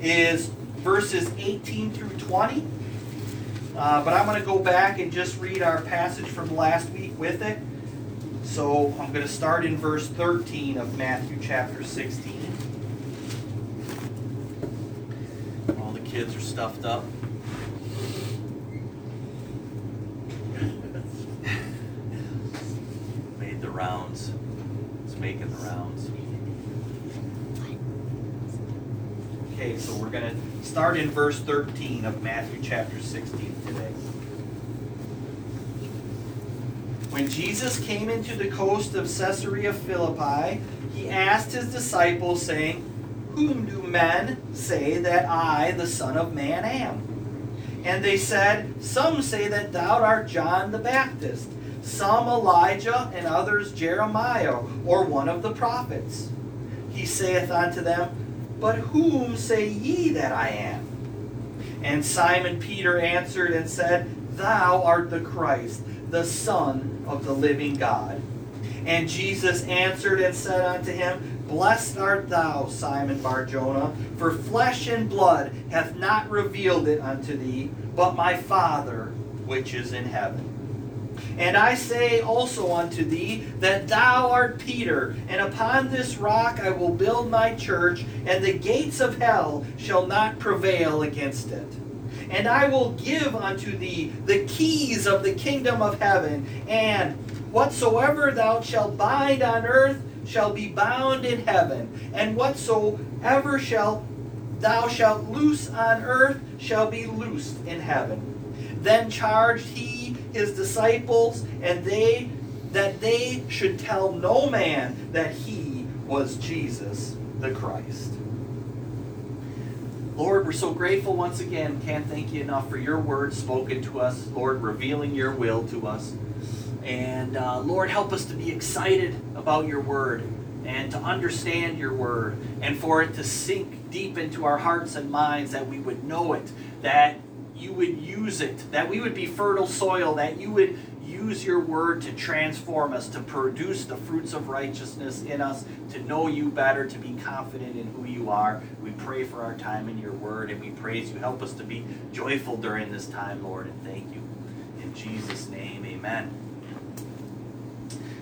is verses 18 through 20. Uh, but I'm going to go back and just read our passage from last week with it. So I'm going to start in verse 13 of Matthew chapter 16. All the kids are stuffed up. Made the rounds. It's making the rounds. Okay, so we're going to start in verse 13 of Matthew chapter 16 today. When Jesus came into the coast of Caesarea Philippi, he asked his disciples, saying, Whom do men say that I, the Son of Man, am? And they said, Some say that thou art John the Baptist, some Elijah, and others Jeremiah, or one of the prophets. He saith unto them, But whom say ye that I am? And Simon Peter answered and said, Thou art the Christ, the Son of the living God. And Jesus answered and said unto him, Blessed art thou, Simon Barjona, for flesh and blood hath not revealed it unto thee, but my Father which is in heaven. And I say also unto thee that thou art Peter, and upon this rock I will build my church, and the gates of hell shall not prevail against it. And I will give unto thee the keys of the kingdom of heaven, and whatsoever thou shalt bind on earth shall be bound in heaven, and whatsoever shall thou shalt loose on earth shall be loosed in heaven. Then charged he his disciples, and they that they should tell no man that he was Jesus the Christ. Lord, we're so grateful once again. Can't thank you enough for your word spoken to us, Lord, revealing your will to us. And uh, Lord, help us to be excited about your word and to understand your word and for it to sink deep into our hearts and minds that we would know it, that you would use it, that we would be fertile soil, that you would use your word to transform us, to produce the fruits of righteousness in us, to know you better, to be confident in who you are. We pray for our time in your word and we praise you. Help us to be joyful during this time, Lord, and thank you. In Jesus' name, amen.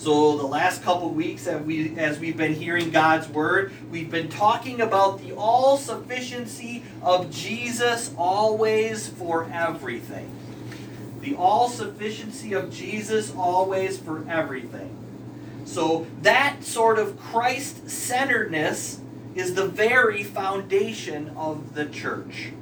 So the last couple weeks as we as we've been hearing God's word, we've been talking about the all sufficiency of Jesus always for everything. The all sufficiency of Jesus always for everything. So that sort of Christ centeredness is the very foundation of the church.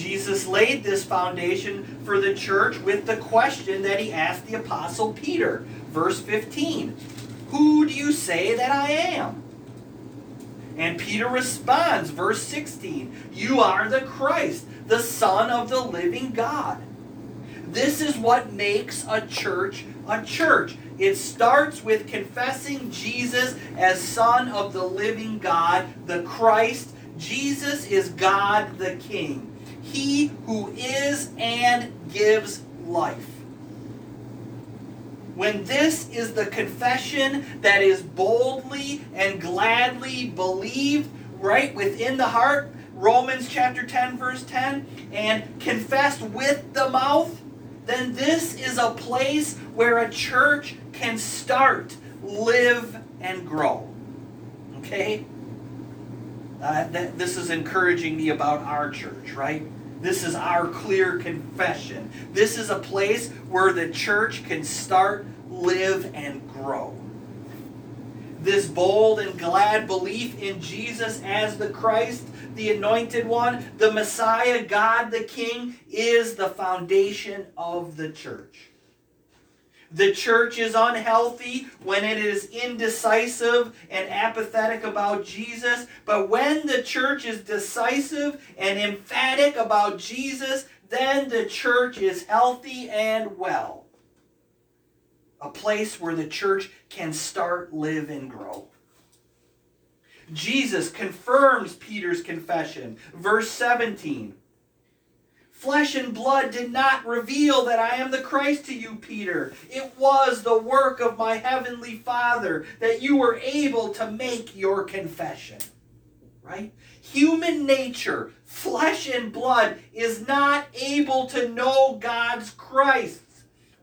Jesus laid this foundation for the church with the question that he asked the Apostle Peter. Verse 15 Who do you say that I am? And Peter responds, verse 16 You are the Christ, the Son of the living God. This is what makes a church a church. It starts with confessing Jesus as Son of the living God, the Christ. Jesus is God the King he who is and gives life. When this is the confession that is boldly and gladly believed right within the heart, Romans chapter 10, verse 10, and confessed with the mouth, then this is a place where a church can start, live, and grow. Okay? Uh, that, this is encouraging me about our church, right? This is our clear confession. This is a place where the church can start, live, and grow. This bold and glad belief in Jesus as the Christ, the Anointed One, the Messiah, God the King, is the foundation of the church. The church is unhealthy when it is indecisive and apathetic about Jesus. But when the church is decisive and emphatic about Jesus, then the church is healthy and well. A place where the church can start, live, and grow. Jesus confirms Peter's confession. Verse 17. Flesh and blood did not reveal that I am the Christ to you, Peter. It was the work of my heavenly Father that you were able to make your confession. right? Human nature, flesh and blood, is not able to know God's Christ.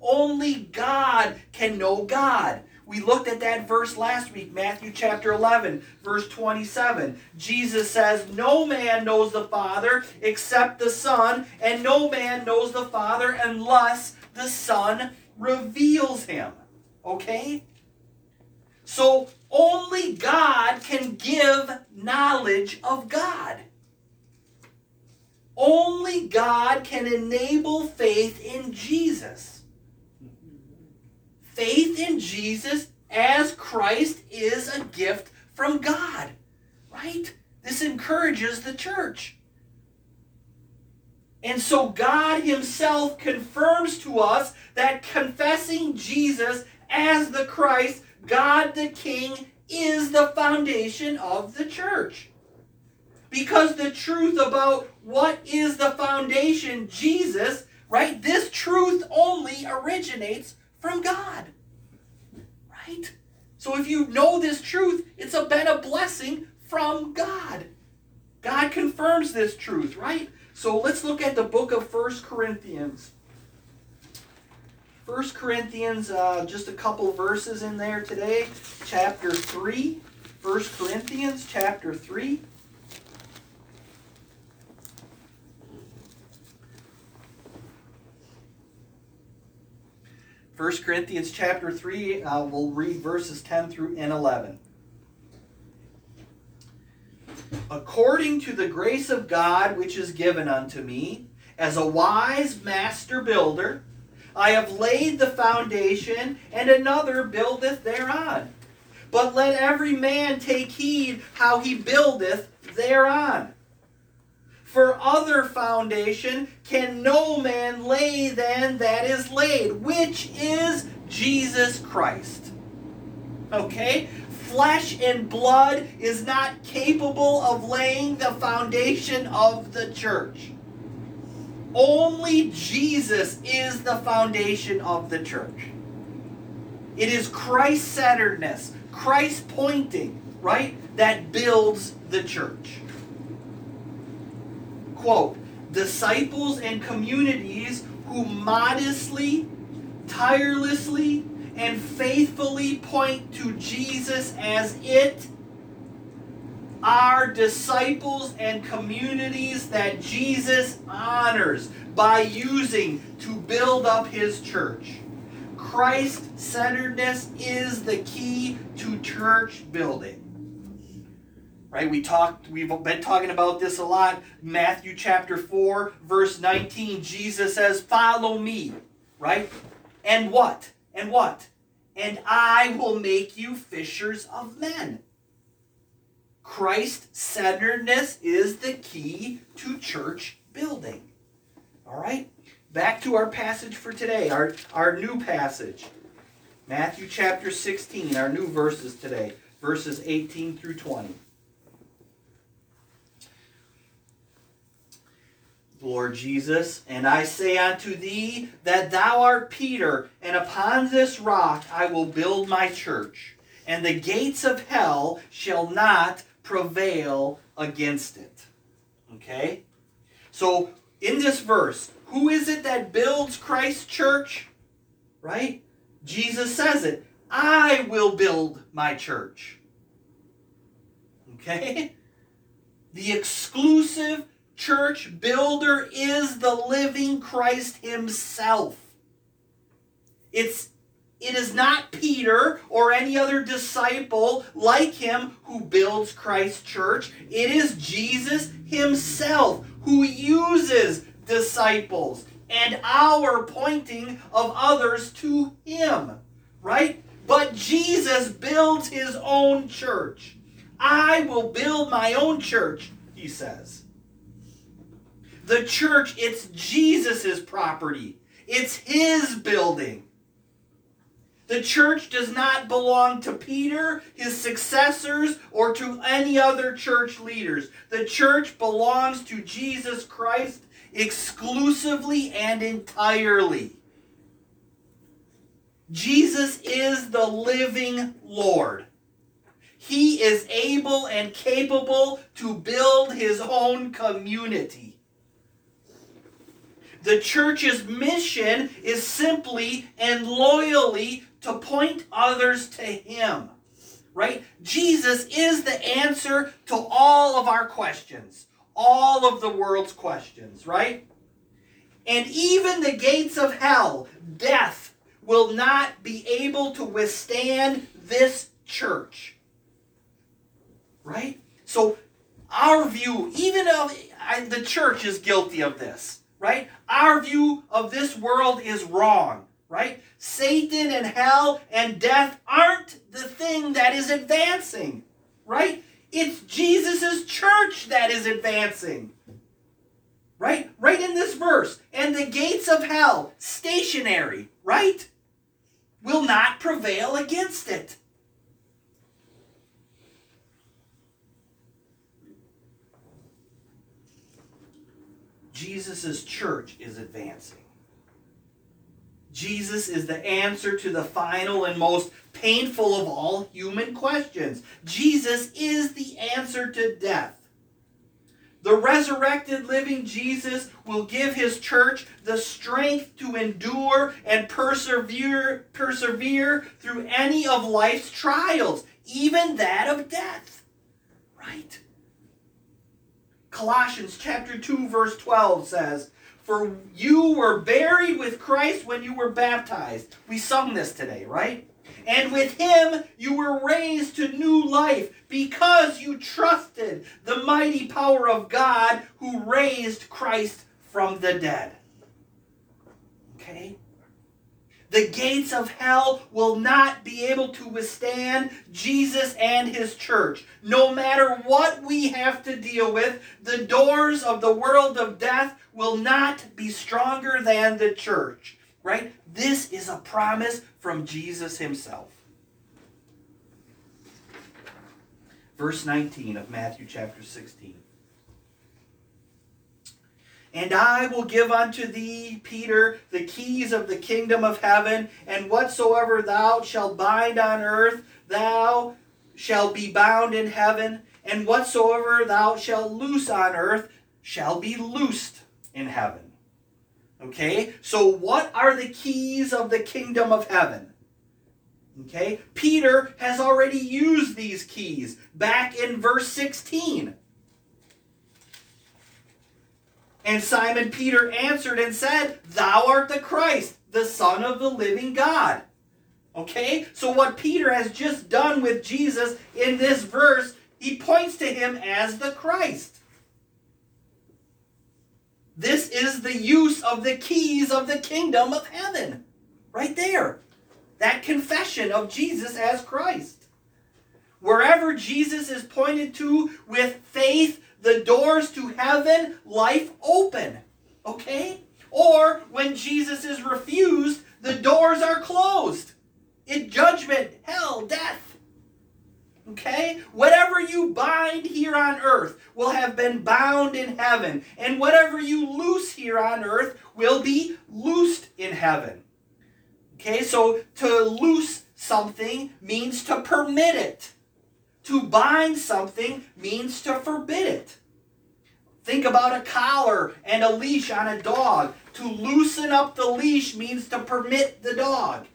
Only God can know God. We looked at that verse last week, Matthew chapter 11, verse 27. Jesus says, No man knows the Father except the Son, and no man knows the Father unless the Son reveals him. Okay? So only God can give knowledge of God. Only God can enable faith in Jesus faith in Jesus as Christ is a gift from God. Right? This encourages the church. And so God Himself confirms to us that confessing Jesus as the Christ, God the King, is the foundation of the church. Because the truth about what is the foundation, Jesus, right, this truth only originates from God. Right? So if you know this truth, it's a, been a blessing from God. God confirms this truth, right? So let's look at the book of First Corinthians. First Corinthians, uh, just a couple verses in there today. Chapter 3. 1 Corinthians chapter 3. 1 Corinthians chapter 3, uh, we'll read verses 10 through and 11. According to the grace of God which is given unto me, as a wise master builder, I have laid the foundation, and another buildeth thereon. But let every man take heed how he buildeth thereon. For other foundation can no man lay than that is laid, which is Jesus Christ. Okay? Flesh and blood is not capable of laying the foundation of the church. Only Jesus is the foundation of the church. It is Christ centeredness, Christ pointing, right, that builds the church quote, disciples and communities who modestly, tirelessly, and faithfully point to Jesus as it are disciples and communities that Jesus honors by using to build up his church. Christ centeredness is the key to church building right? We talked we've been talking about this a lot. Matthew chapter 4 verse 19 jesus says follow me right? And what? And what? And i will make you fishers of men. Christ centeredness is the key to church building. All right? Back to our passage for today our, our new passage. Matthew chapter 16 our new verses today verses 18 through 20 Lord Jesus, and I say unto thee that thou art Peter, and upon this rock I will build my church, and the gates of hell shall not prevail against it. Okay? So, in this verse, who is it that builds Christ's church? Right? Jesus says it. I will build my church. Okay? The exclusive church builder is the living Christ himself. It's it is not Peter or any other disciple like him who builds Christ's church. It is Jesus himself who uses disciples and our pointing of others to him, right? But Jesus builds his own church. I will build my own church, he says. The church, it's Jesus' property. It's his building. The church does not belong to Peter, his successors, or to any other church leaders. The church belongs to Jesus Christ exclusively and entirely. Jesus is the living Lord. he is able and capable to build his own community. The church's mission is simply and loyally to point others to him. Right? Jesus is the answer to all of our questions, all of the world's questions, right? And even the gates of hell, death, will not be able to withstand this church. Right? So, our view, even of the church is guilty of this, right? Our view of this world is wrong, right? Satan and hell and death aren't the thing that is advancing, right? It's Jesus' church that is advancing. Right? Right in this verse. And the gates of hell, stationary, right? Will not prevail against it. Jesus' church is advancing. Jesus is the answer to the final and most painful of all human questions. Jesus is the answer to death. The resurrected living Jesus will give his church the strength to endure and persevere persevere through any of life's trials, even that of death. Right? Colossians chapter 2 verse 12 says, "For you were buried with Christ when you were baptized." We sung this today, right? And with him you were raised to new life because you trusted the mighty power of God who raised Christ from the dead. Okay? The gates of hell will not be able to withstand Jesus and his church. No matter what we have to deal with, the doors of the world of death will not be stronger than the church. Right? This is a promise from Jesus himself. Verse 19 of Matthew chapter 16. And I will give unto thee, Peter, the keys of the kingdom of heaven, and whatsoever thou shalt bind on earth, thou shalt be bound in heaven, and whatsoever thou shalt loose on earth shall be loosed in heaven. Okay? So, what are the keys of the kingdom of heaven? Okay? Peter has already used these keys back in verse 16. And Simon Peter answered and said, Thou art the Christ, the Son of the living God. Okay? So, what Peter has just done with Jesus in this verse, he points to him as the Christ. This is the use of the keys of the kingdom of heaven. Right there. That confession of Jesus as Christ. Wherever Jesus is pointed to with faith, the doors to heaven, life open. Okay? Or when Jesus is refused, the doors are closed. In judgment, hell, death. Okay? Whatever you bind here on earth will have been bound in heaven, and whatever you loose here on earth will be loosed in heaven. Okay, so to loose something means to permit it. To bind something means to forbid it. Think about a collar and a leash on a dog. To loosen up the leash means to permit the dog.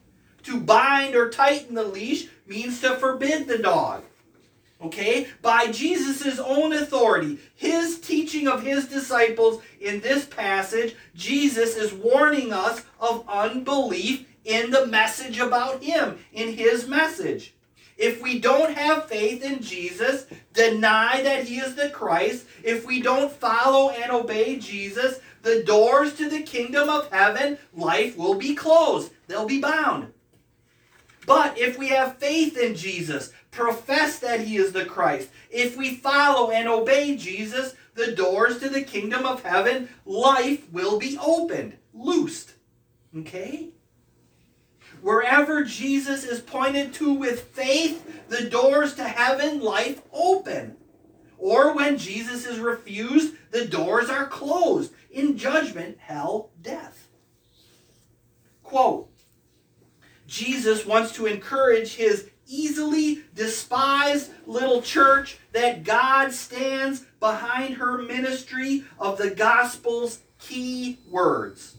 To bind or tighten the leash means to forbid the dog. Okay? By Jesus' own authority, his teaching of his disciples in this passage, Jesus is warning us of unbelief in the message about him, in his message. If we don't have faith in Jesus, deny that he is the Christ, if we don't follow and obey Jesus, the doors to the kingdom of heaven, life will be closed. They'll be bound. But if we have faith in Jesus, profess that he is the Christ, if we follow and obey Jesus, the doors to the kingdom of heaven, life will be opened, loosed. Okay? Wherever Jesus is pointed to with faith, the doors to heaven, life open. Or when Jesus is refused, the doors are closed in judgment, hell, death. Quote Jesus wants to encourage his easily despised little church that God stands behind her ministry of the gospel's key words.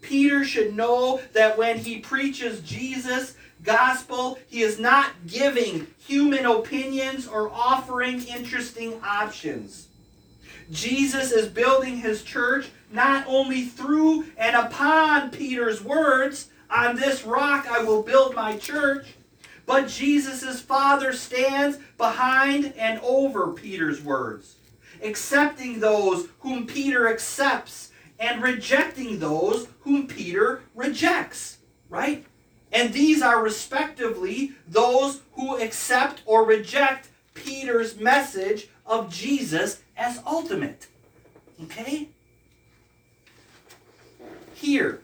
Peter should know that when he preaches Jesus' gospel, he is not giving human opinions or offering interesting options. Jesus is building his church not only through and upon Peter's words, on this rock I will build my church, but Jesus' Father stands behind and over Peter's words, accepting those whom Peter accepts and rejecting those whom Peter rejects, right? And these are respectively those who accept or reject Peter's message of Jesus as ultimate. Okay? Here,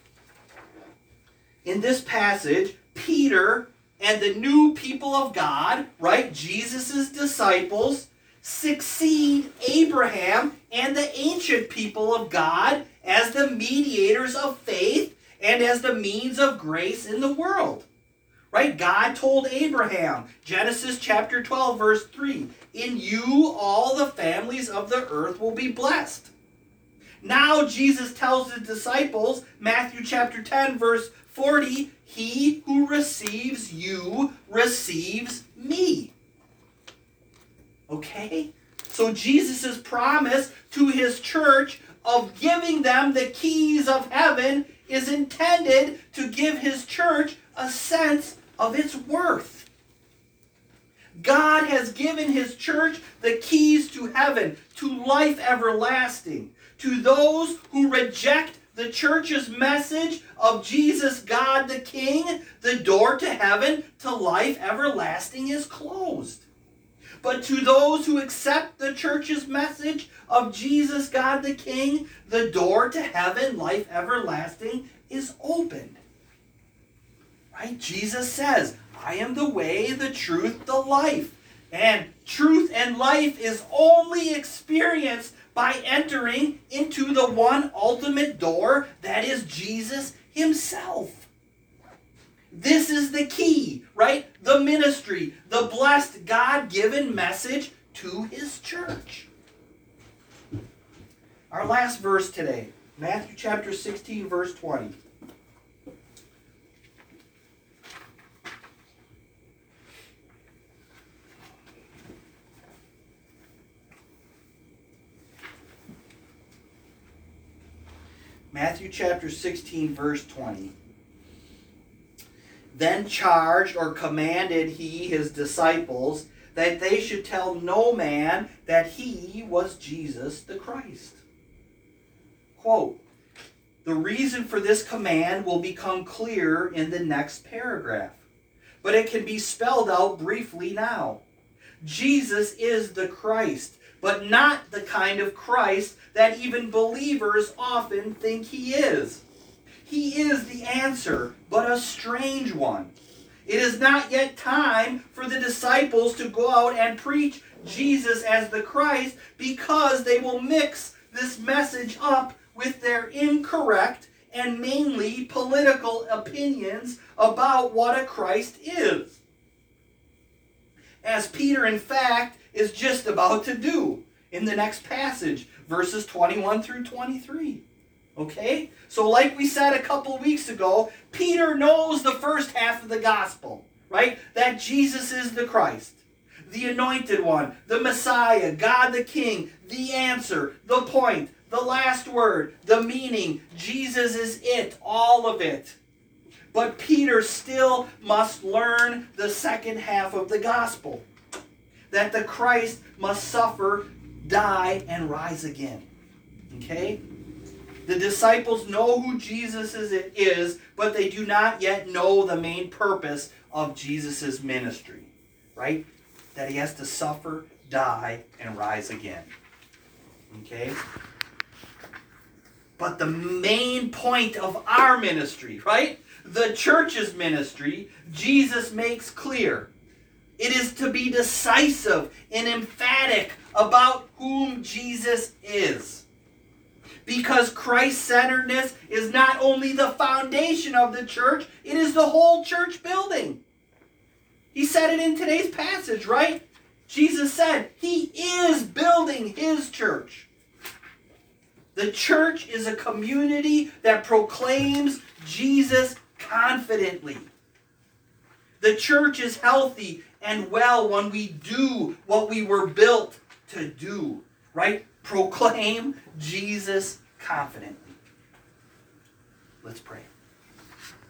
in this passage, Peter and the new people of God, right, Jesus' disciples, succeed Abraham and the ancient people of God as the mediators of faith and as the means of grace in the world. Right? God told Abraham, Genesis chapter 12, verse 3, In you all the families of the earth will be blessed. Now Jesus tells his disciples, Matthew chapter 10, verse 40, He who receives you receives me. Okay? So Jesus' promise to his church of giving them the keys of heaven is intended to give his church a sense of its worth. God has given his church the keys to heaven, to life everlasting. To those who reject the church's message of Jesus, God the King, the door to heaven, to life everlasting is closed. But to those who accept the church's message of Jesus, God the King, the door to heaven, life everlasting, is opened. Right? Jesus says, I am the way, the truth, the life. And truth and life is only experienced by entering into the one ultimate door that is Jesus Himself. This is the key, right? The ministry, the blessed God given message to His church. Our last verse today, Matthew chapter 16, verse 20. Matthew chapter 16, verse 20. Then charged or commanded he his disciples that they should tell no man that he was Jesus the Christ. Quote, the reason for this command will become clear in the next paragraph, but it can be spelled out briefly now. Jesus is the Christ, but not the kind of Christ that even believers often think he is. He is the answer, but a strange one. It is not yet time for the disciples to go out and preach Jesus as the Christ because they will mix this message up with their incorrect and mainly political opinions about what a Christ is. As Peter, in fact, is just about to do in the next passage, verses 21 through 23. Okay? So, like we said a couple weeks ago, Peter knows the first half of the gospel, right? That Jesus is the Christ, the anointed one, the Messiah, God the King, the answer, the point, the last word, the meaning. Jesus is it, all of it. But Peter still must learn the second half of the gospel that the Christ must suffer die, and rise again. Okay? The disciples know who Jesus is, but they do not yet know the main purpose of Jesus' ministry. Right? That he has to suffer, die, and rise again. Okay? But the main point of our ministry, right? The church's ministry, Jesus makes clear. It is to be decisive and emphatic about whom Jesus is. Because Christ centeredness is not only the foundation of the church, it is the whole church building. He said it in today's passage, right? Jesus said he is building his church. The church is a community that proclaims Jesus confidently. The church is healthy and well when we do what we were built to do, right? Proclaim Jesus confidently. Let's pray.